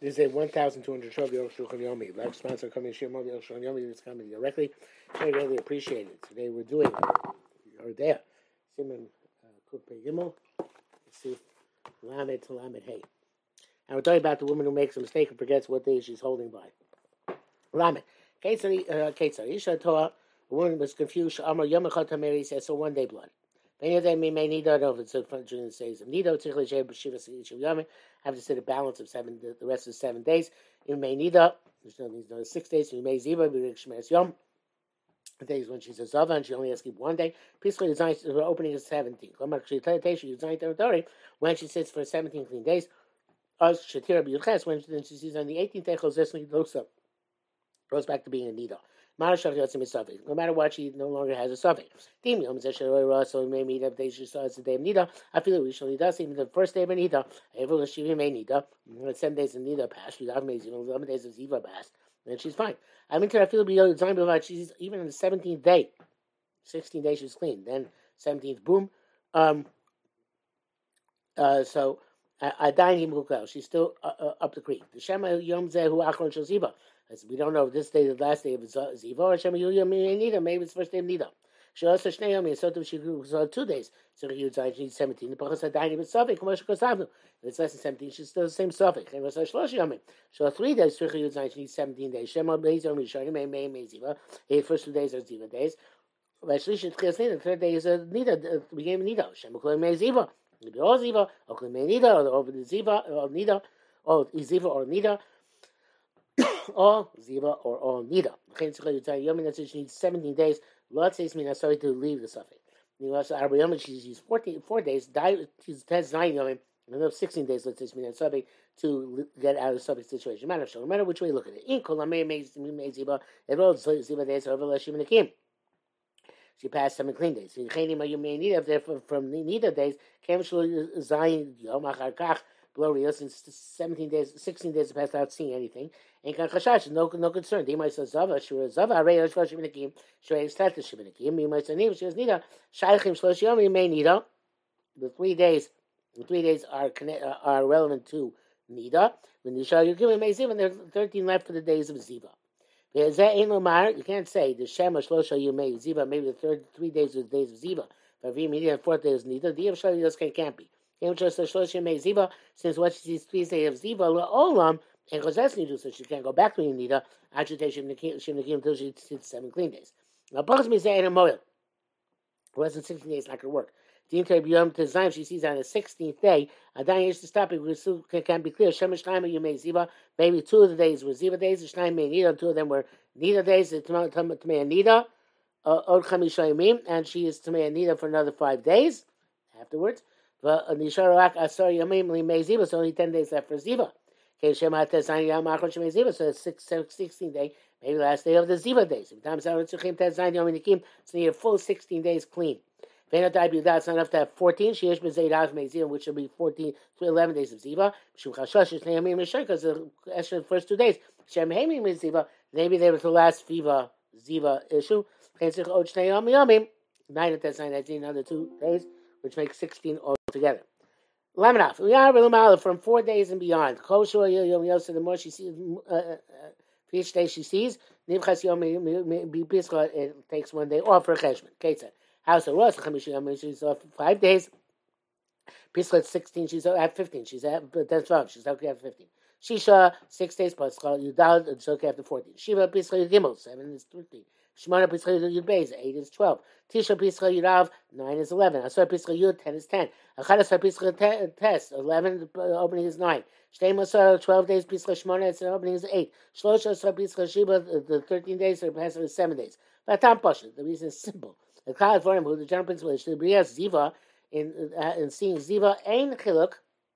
This is a 1,212 Aruch HaShulchan Yomi. Live sponsor coming to Shemov Aruch HaShulchan Yomi. It's coming directly. I really appreciate it. Today we're doing, or there, Siman uh, Kupe Gimel. See, Lamed to Lamed Hey. And we're talking about the woman who makes a mistake and forgets what day she's holding by. Lamed. Ketzar. Uh, Isha Torah. The woman was confused. Amar Yom Echad Tameri says, so one day blood. Need have to sit a balance of seven the, rest of seven days. You May Nida, there's no these six days, You May Ziva, Shmeres Yom. The days when she's a Zava and she only has to keep one day. Peacefully designed her opening is 17. When she sits for 17 clean days, as Shatira B'Yuches, when she sees on the 18th day, goes back to being a Nida. No matter what, she no longer has a suffix. So we may meet up day she starts the day of Nida. I feel we shall does even the first day of Nida. Every she may Nida. Seven days of Nida passed. She's amazing. Eleven days of Ziva passed. And she's fine. I mean, I feel be time she's even on the seventeenth day. Sixteen days she's clean. Then seventeenth, boom. Um. Uh. So. I dine him. She's still uh, uh, up the creek. The Shema Yom Zehu Achron Shel Ziva. As we don't know if this day is the last day of Ziva or Shem Nida. Maybe it's the first day of Nida. She also Shnei Yomi. So she two days. So he would uh, she's seventeen. The Pachas died with Safik. Moshe Kosavnu. If it's less than seventeen, she's still the same Safik. And Rosh Shlosh Yomi. So three days. Tzricha Yud Zayin. She needs seventeen days. Shema Beis Yomi Shonim. May May May Ziva. The first two days are Ziva days. Vashlish Tchias Nida. The third day is uh, a Nida. Uh, beginning of Nida. Shema Kol May Ziva. Maybe all Ziva. Or May Nida. Or over the Ziva. Or Nida. Or Ziva or Nida or ziva or or nida. She needs 17 days. Lot says me sorry to leave the suffix. She's 14, four days. She's has nine yomim. Another 16 days, let's say, mean subject to get out of the subject situation. Matter no matter which way you look at it. In kolamei ziva, it all ziva days over lashim nekim. She passed seven clean days. If they're from nida days, shlo zayin yom achar kach glorious and 17 days, 16 days passed without seeing anything. And kan chashash, no no concern. They might say zava, shura zava, arei yosh vash sheminikim, shura yistat sheminikim. You might say she has nida, shaychim shlosh yom, you may nida. The three days, the three days are uh, are relevant to nida. When you shall you give him ziva, and there are 13 left for the days of ziva. You can't say the Shema Shlosha Yumei Ziva, maybe the third three days was days of Ziva. But if you mean the fourth day is Nida. The Yav Shal can't be. Since what she sees three days of Ziva, Olam, and Chazes Nidu, so she can't go back to Nida, agitation Shimnikim until she sits seven clean days. Now, Bachas say in a moil. It wasn't 16 days, not going to work. The entire Yom Tezayim, she sees on the 16th day, Adayin used to stop it, we still can't be clear. Shemesh Shnaima, you may Ziva, maybe two of the days were Ziva days, the Shnaim may Nida, two of them were Nida days, the Tamei Nida, Od Chamisha and she is Tamei Nida for another five days afterwards. But Nisharak Asar uh, Yamim Limei Ziva, so only 10 days left for Ziva. Okay, Shema Tezani Yam Achon Shemei Ziva, so it's 6, 16 day, maybe last day of the Ziva days. Time Sarah Tzuchim Tezani Yom Nikim, so you a full 16 days clean. Vena Dai Biudat, it's not enough to have 14. She is Bezei Rav Mei which will be 14 to 11 days of Ziva. Shum Chashosh is Neyamim Mishar, because the first two days. Shem Heimim is Ziva, maybe they were the last Viva Ziva issue. Pensich Och Neyam Yamim, 9 and Tezani, that's another two days, which makes 16 altogether. Lemonaf. We are from four days and beyond. Yom the more she sees, uh, uh, for each day she sees, Nivchas Yom it takes one day off for cheshman. Ketzah. House of Rosh, Chamish Yom, she's off five days. Pischa 16, she's at 15. She's at, that's 12, she's okay after 15. Shisha, six days plus, Yudal, it's okay after 14. Shiva, Pischa Gimel, seven is 13. Shemana Pischa Yud Beis, eight is twelve. Tisha Pischa Yudav, nine is eleven. Asar Pischa Yud, ten is ten. Achad Asar Pischa Tes, eleven uh, opening is nine. Shtei Masar, twelve days Pischa Shemana, its opening is eight. Shlosh Asar Pischa Shiba, the thirteen days, the passing is seven days. Latam Pasha, the reason is simple. The Kal for him, who the general principle is, the Brias Ziva, in, uh, in seeing Ziva, Ein Chiluk,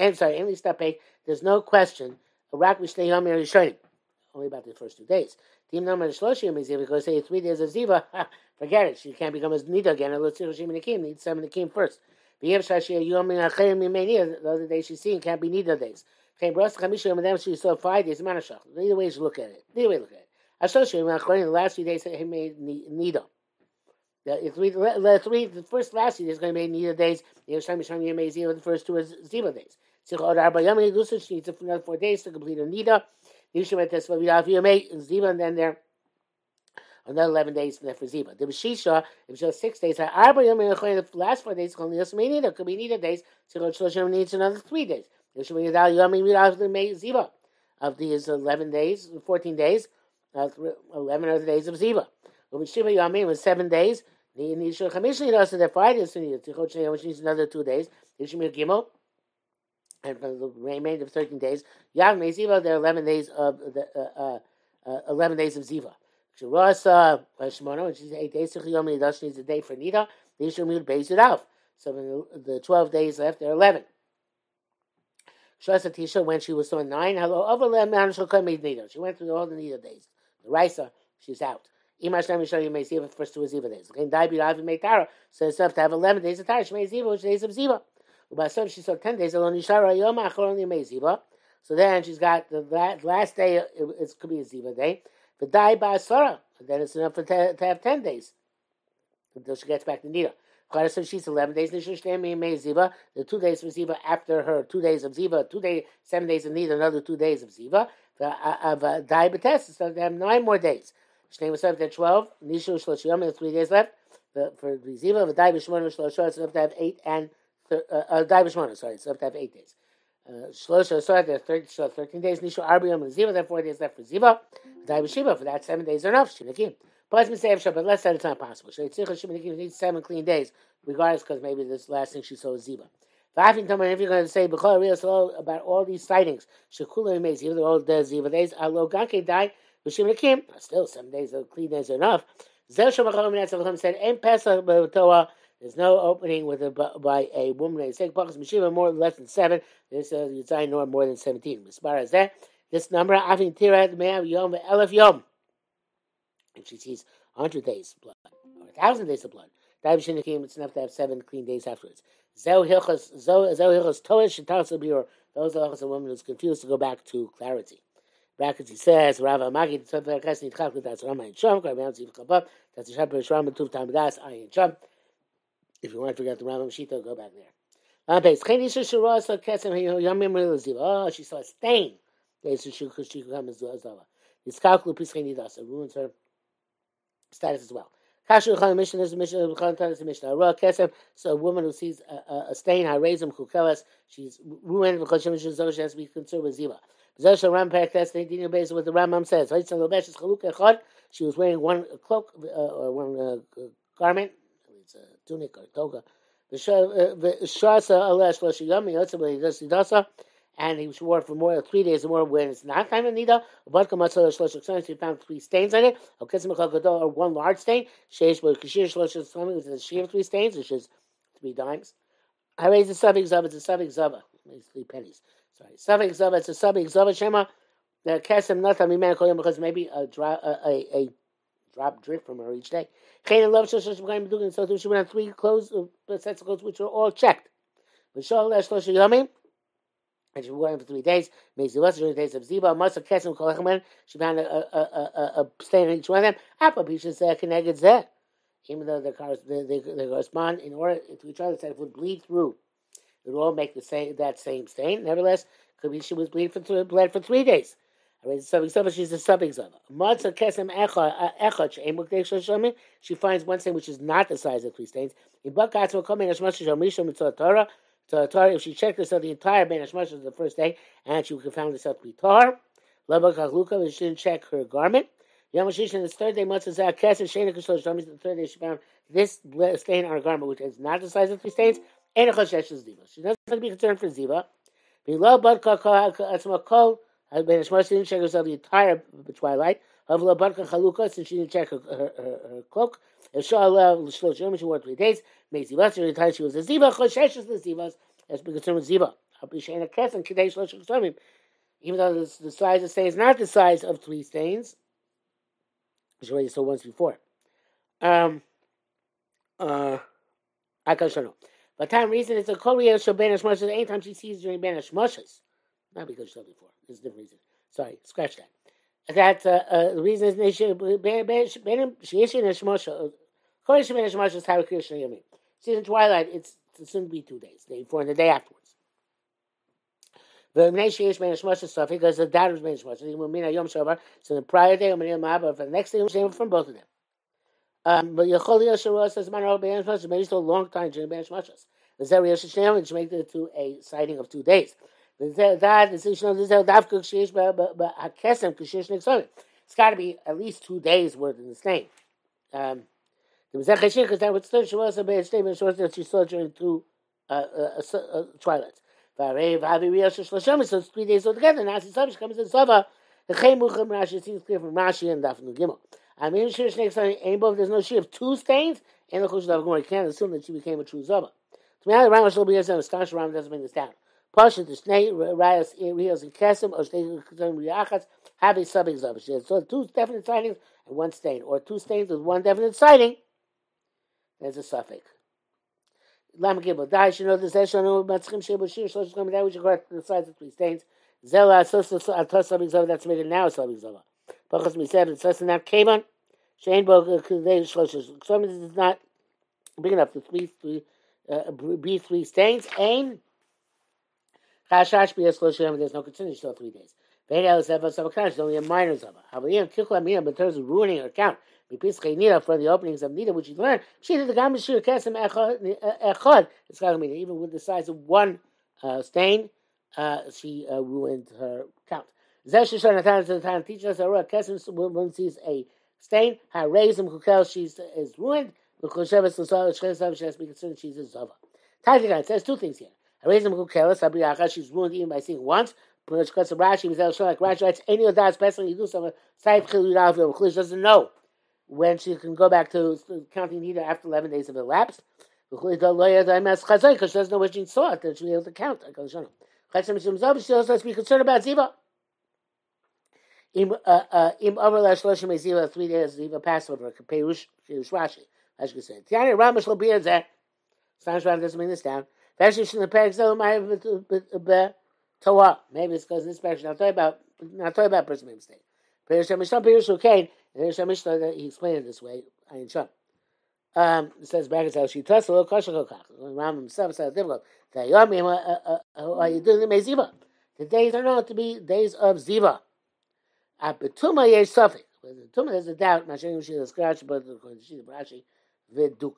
and sorry, Ein Listape, there's no question. Only about the first two days. Because say three days of Ziva, forget it. She can't become a Nida again. See Shim Nikim first. The other day she's seeing can't be Nida days. She saw five days. Either way you look at it. Either way look at it. The last few days he made Nida. The three, the the first last days is going to be Nida days. The first two is Ziva days. She needs another four days to complete her Nida. Yishim Tesva Vidav Yomei, Ziva, and then there another 11 days from for Ziva. The Beshisha, if has six days, Arba Yom the last four days, only Yosmei Nida, could be Nida days, Tzich Od Shloshim needs another three days. Yishim Yidal Yom Vidav Ziva. Of these 11 days, 14 days, uh, 11 other days of Ziva. When Shiva Yamim was seven days, the initial Chamishli also the five days, which needs another two days. Yishmir Gimel, and for the remainder of 13 days, Yag Ziva, there are 11 days of the uh, uh, uh, 11 days of Ziva. Shirasa Shimona, which is eight days, Yom Nidash needs a day for Nida, the Yishmir base it out. So the 12 days left, there are 11. Shasa Tisha, when she was so nine, hello, over Nida. She went through all the Nida days. The Raisa, she's out. Imash Nami Shari may Ziva, first two Ziva days. Again, Dai Biravi may Tara. So it's enough to have 11 days of Tara. She may Ziva, which days of Ziva. Ubasam, she saw 10 days. Alon Yishara Yom Achor only Ziva. So then she's got the last day, it, could be a Ziva day. The Dai Basara. Then it's enough for to, have 10 days until she gets back to Nida. Chara says she's 11 days. Nishushtem may Ziva. The two days for Ziva after her two days of Ziva, two days, seven days of Nida, another two days of Ziva. Of Dai Bates. So they have nine more days. Shnei Masov, there 12. Nishu Shlosh Yom, three days left. For the Ziva, the Dai B'Shmona Shlosh it's enough to have eight and, uh, uh, Dai B'Shmona, sorry, it's enough to have eight days. Uh, Shlosh Shlosh, there 30, so 13 days. Nishu Arba Yom and Ziva, there four days left for Ziva. Dai B'Shiva, for that seven days are enough. Shinakim. Plus, me say but less than it's not possible. Sheitzich Shinakim needs seven clean days, regardless, because maybe this last thing she saw is Ziva. If you're going to say about all these sightings, Shekula Ziva, they're all dead Ziva days. Alo Ganke died. B'Shim still seven days of clean days are enough. Zel Shamachom Netzavachom said, "En Pesach B'Toah." There's no opening with a, by a woman Sek Pachas Mishiva more less than seven. This is Yitzay nor more than seventeen. As far as that, this number Avin Tirat Me'av Yom Elef Yom. If she sees hundred days of blood or thousand days of blood, Daib Shinakim, it's enough to have seven clean days afterwards. Zeu Hilchos Zeu Hilchos Toish Shetar Sabir. Those are a woman who's confused to go back to clarity brackets he says Rav Amagi the Tzad Verkas Nitchak that's Rama and Shom Karban Ziv Chabav that's Tuv and Shom if you want to forget the Rambam Shita go back there. Oh she saw a stain. It ruins her status as well. So a woman who sees a, a, a stain she's ruined because she has to be concerned with Ziva Zesha Rampek, that's the Dina base what the Rambam says. She was wearing one cloak uh, or one uh, garment, it's a tunic or toga. Uh, and he wore it for more than three days or more when it's not time of Nida. She found three stains on it. Or one large stain. Sheish Shlosh which is a shear of three stains, which is three dimes. I raise the suffix of it's a suffix of It's three pennies. Sorry, suffix zava. It's a suffix zava shema. The kesem nata miman koyim because maybe a drop a, a, a drop drip from her each day. Chayin love shoshosh b'chayim doing so too. She went on three clothes, uh, sets of clothes which were all checked. V'shol lesh shlosh yomim. And she wore them for three days. Mezi was during the days of Ziva. Masa kesem kolechman. She found a, a, a, a, stain on each one of them. Apa pisha zeh connected zeh. Even though they, they, they correspond in order to each other, it would bleed through. It would all make the same that same stain. Nevertheless, she was bleed for bled for three days. Of uh, She finds one stain which is not the size of three stains. If she checked herself the entire Ben Hashmash the first day, and she would have found herself to be tar, she didn't check her garment. Hashish, the third day, The third day, she found this stain on her garment, which is not the size of three stains. She doesn't have to be concerned for Ziva. Ben Ishmael didn't check herself the entire twilight. Havla Badka Chaluka, since she didn't check her, her, her, her cloak. If Sha'ala Shlosh Yom, she wore three days. Ziva, so the time she was a Ziva, Choshesh is the Zivas. Let's be concerned with Ziva. Abishana Kes and Kadesh Shlosh Yom. Even though the, the size of stain is not the size of three stains, which already saw once before. Um, uh, I can't show no. But time reason it's a shall banish Moshes anytime she sees during Moshes. Not because she saw before. There's a different reason. Sorry, scratch that. That uh, uh, the reason is she. See in twilight, it's, it's soon to be two days, day before and the day afterwards. Because the dad was yom shavar. So the prior day, ma'aba, for the next day, from both of them. Um, but Yachol Yashua says man of ben shmoshes. Maybe still a long time during ben shmoshes. The Zer Yashishneim, which makes it to a sighting of two days. It's got to be at least two days worth in the stain. Um, that was still she was a. She was that she saw during two twilights. V'arei v'avi riyah shloshim. So it's three days altogether. Now she comes in Sava. The Chemuchim Rashi seems clear from Rashi and Daf Gimel. I mean, Shir next time, there's no she of two stains, and the Chush Dav Gemara can't assume that she became a true Zava. To me, the Ram Shlobi Yasem, Stash Ram doesn't bring this down. Pasha the Shnei Rayas Rios and Kesem or Shnei Kesem Riachas have a subbing Zava. So two definite sightings and one stain, or two stains with one definite sighting. There's a suffix. Lam Gimel. Dai should know this. Eshanu Matzchim Shebu Shir Shlosh Gam. That we should correct the sides of three stains. Zela Asos Atos Subbing Zava. That's made it now Subbing Zava. Pachas Miseb. It says in that Kavan. Shein Bo Kudei Shlosh. Some is not big enough to three three uh, be three stains. Ain. There's no concern. Still three days. It's only a minor Zava. In terms of ruining her count. Nida for the openings of Nida, which you learn. She did the Gam Kesem Echad. Even with the size of one uh, stain, uh, she uh, ruined her count. Zesh Shishon Natan Natan teaches us that Kesem when sees a stain, how raise him kukel she's is ruined. She has to be concerned She's a zava. Tadigan says two things here. Abriyacha. She's ruined even by seeing once. Because Rashi, like Rashi writes, any of that, especially you do some side chilul doesn't know when she can go back to counting Nida after 11 days have elapsed. Because she doesn't know where she saw it, that she was able to count. She also has to be concerned about Ziva. Im uh, uh, over last shloshim ziva three days ziva Passover. Perush Rashi. As you said, Tiani Ramish lo beer zeh. Sounds right. Doesn't bring this down. That's in the so Torah. Maybe it's because in this parak not talking about not talking about person mistake. Perush Mishnah Perush Kain. There's a Mishnah he explained it this way. Ayin Sham. Um, it says back as she touched a little kosher kokach. Ram himself says difficult. That are you doing the Meziva? The days are known to be days of Ziva. At Betuma yesh suffix. With the Tuma, there's a doubt. Mashiach Mishir the scratch, but Shida Brashi, Viduk.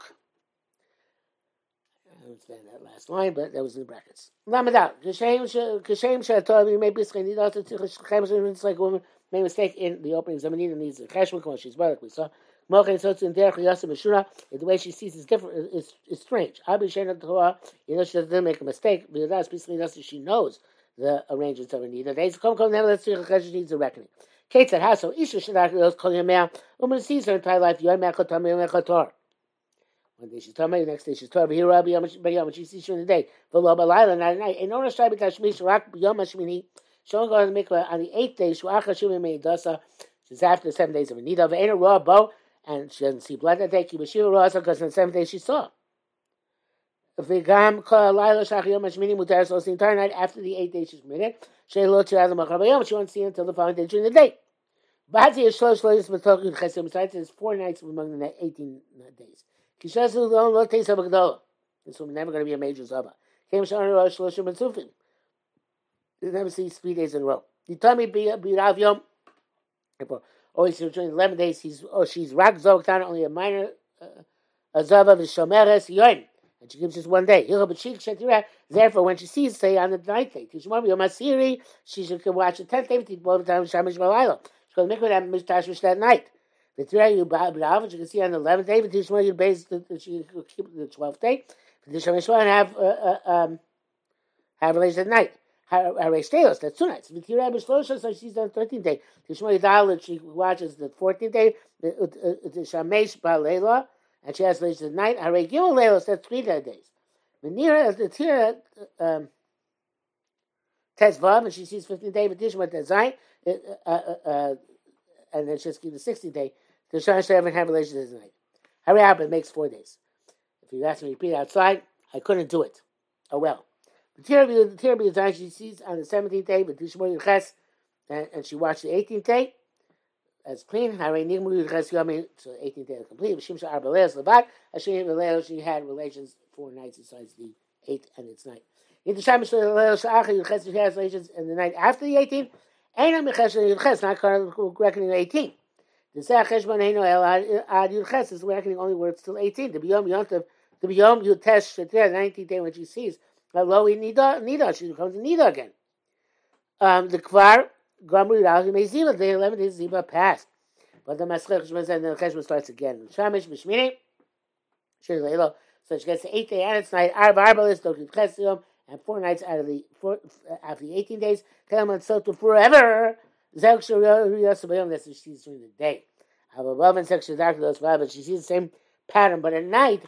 I don't understand that last line, but that was in the brackets. Lamadal. Kashem Shator, you may be it's like a woman made a mistake in the opening. Zamanina needs a cheshbon, come on, she's barak. We saw. Mochin so in derech yasem meshura. The way she sees is different. Is is strange. Abi shena Torah. You know she doesn't make a mistake. But that's basically that's she knows the arrangements of her need. The days come come never let's see her needs a reckoning. Kate said, "How so? Isha act those kol yameh. Woman sees her entire life. Yom mechatam yom mechator. One day she's talking the next day she's talking here Rabbi Yom Yom. She sees her in the day. V'lo balayla not at night. And no one try because shmish rak Yom Hashmini. To the mikveh on the eighth day. Shuach Hashim Meidasa. She's after the seven days of Anida. Ve'ena raw bow. And she doesn't see blood that day. Kibashir raw because on the seventh day she saw. V'gam kol alayla shach Yom Hashmini mutar. So the entire night after the eighth day she's minute. She won't see until the following day during the day. Bati is shlosh shlosh b'tokin chesed. Besides, there's four nights among the eighteen days. Habagdola. This will never going to be a major zava. Came shana rosh shlosh b'tzufim. You never see three days in a row. You tell me be be Rav Yom. Always during eleven days, he's oh she's rak zog only a minor uh, a zava v'shomeres yoim and she gives just one day. Therefore, when she sees, say, on the ninth day, she should watch the tenth day, the time Shamish Malayla. She goes, make her that Mishtashmish night. The three you B'Av, can see on the eleventh day, but Tishma, you base she can keep the twelfth day. The Shamish and have, uh, uh, um, have relations at night. Hare Steos, that's two nights. V'tirah B'Shlosha, so she's on the thirteenth day. Tishma Yidal, she watches the fourteenth day. The Shamesh Ba'Leila, and she has later night. Hare Gimel Leilos, that's three days. Menira, the Tira, um, Tezvav, and she sees 15th day, but Tishma Tezai, uh, uh, uh, and then she has to keep the 16th day. The Shana Sheva have relations at night. Hurry up, it makes four days. If you ask me to repeat outside, I couldn't do it. Oh well. The Tirabim, the she sees on the 17th day, but Tishma Ches, and she watched the 18th day as clean. Hare nigmu yiches yomi. So 18 days complete. Shimsha arbaleos levat. Hashem she had relations four nights besides the eighth and its night. In the Shabbos Sha'achar Yuches relations in the night after the 18th, Ain't Mechesh Yuches, not reckoning the 18th. The Sech Cheshbon Eino El Ad Yuches is reckoning only where it's still 18. The Biyom Yontav, the Biyom Yutesh Shetir, the 19th day when she sees Lo Nida, Nida, she becomes a Nida again. Um, the Kvar, Gramru Rauhi Meziva, the 11 days Ziva passed. But the Maschech Cheshbon and the Cheshbon starts again. Shamish Mishmini, Shir Leilo, so she gets the eighth day and its night, Arba Arbalis, Dokit Chesium, and four nights out of the four, after the 18 days, Kelman Soto forever. That's what she sees during the day. Above and section dark those but she sees the same pattern, but at night,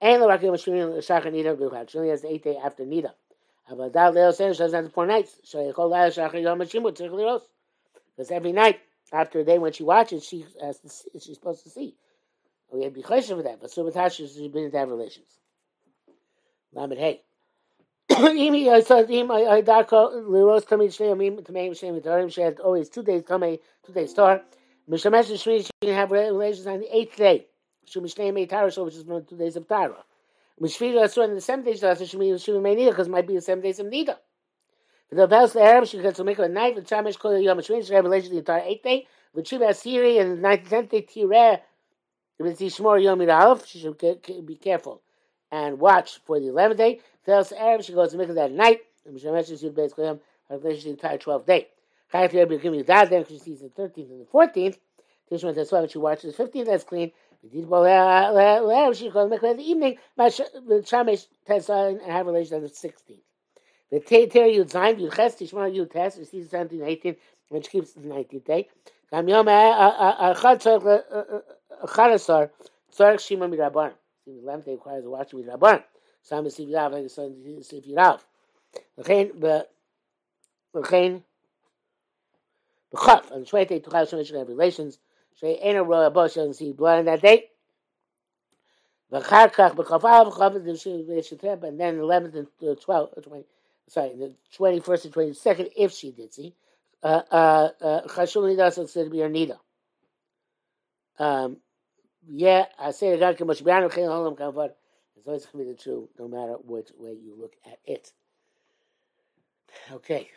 and the Rakim Shachar Nida Bilchat. She only has the eighth day after Nida. Abadal Leo says she doesn't have the four nights. Shayachol Laya Shachar Yom Hashimut Tzirchliros. Because every night after a day when she watches, she has to see, she's supposed to see. We have to be for that, but Subatash she's been to have relations. Lamed Hey. Imi im I I darko liros tamid shnei yamim tamei shnei mitarim she had always two days tamei two days star. Mishamesh shmini she can have relations on the eighth day. She mishnei mitarim which is one two days of tara mishvira so in the seventh day she shmini she may need because it might be the seven days of nida for the best Arab she gets to make a night the chamesh kol yom shmini she have relations the entire eighth day. With shiva siri and the ninth tenth day tireh if it's shmor yom iralf she should be careful and watch for the eleventh day Tells Arab she goes to make that night. And Mishnah she base Koyam her relationship the entire twelfth day. Chayat Rebbe give me that then she sees the thirteenth and the fourteenth. Tishma that's why when she watches the fifteenth that's clean. She goes to make the evening. The Shamesh test and have relations on the sixteenth. The Teter Yud Zayin Yud Ches Tishma Yud Tes. Sees the seventeenth and eighteenth when she keeps the nineteenth day. Gam Yom Achad uh, uh, uh, Tzarech Tzarech Shima Mirabar. The eleventh day requires a watch Mirabar. Sam Siv Rav, like Sam Siv Rav. L'chein, l'chein, b'chaf, on the 28th, to Chal Shemesh Revelations, Shei Ena Roa Bo, she doesn't see blood on that day. V'char kach, b'chaf av, b'chaf, b'chaf, and then 11th and 12th, 20, sorry, the 21st and 22nd, if she did see, uh, uh, uh, Chashul Nida, so it's to be her Nida. Um, yeah, It's always going to be the truth, no matter which way you look at it. Okay.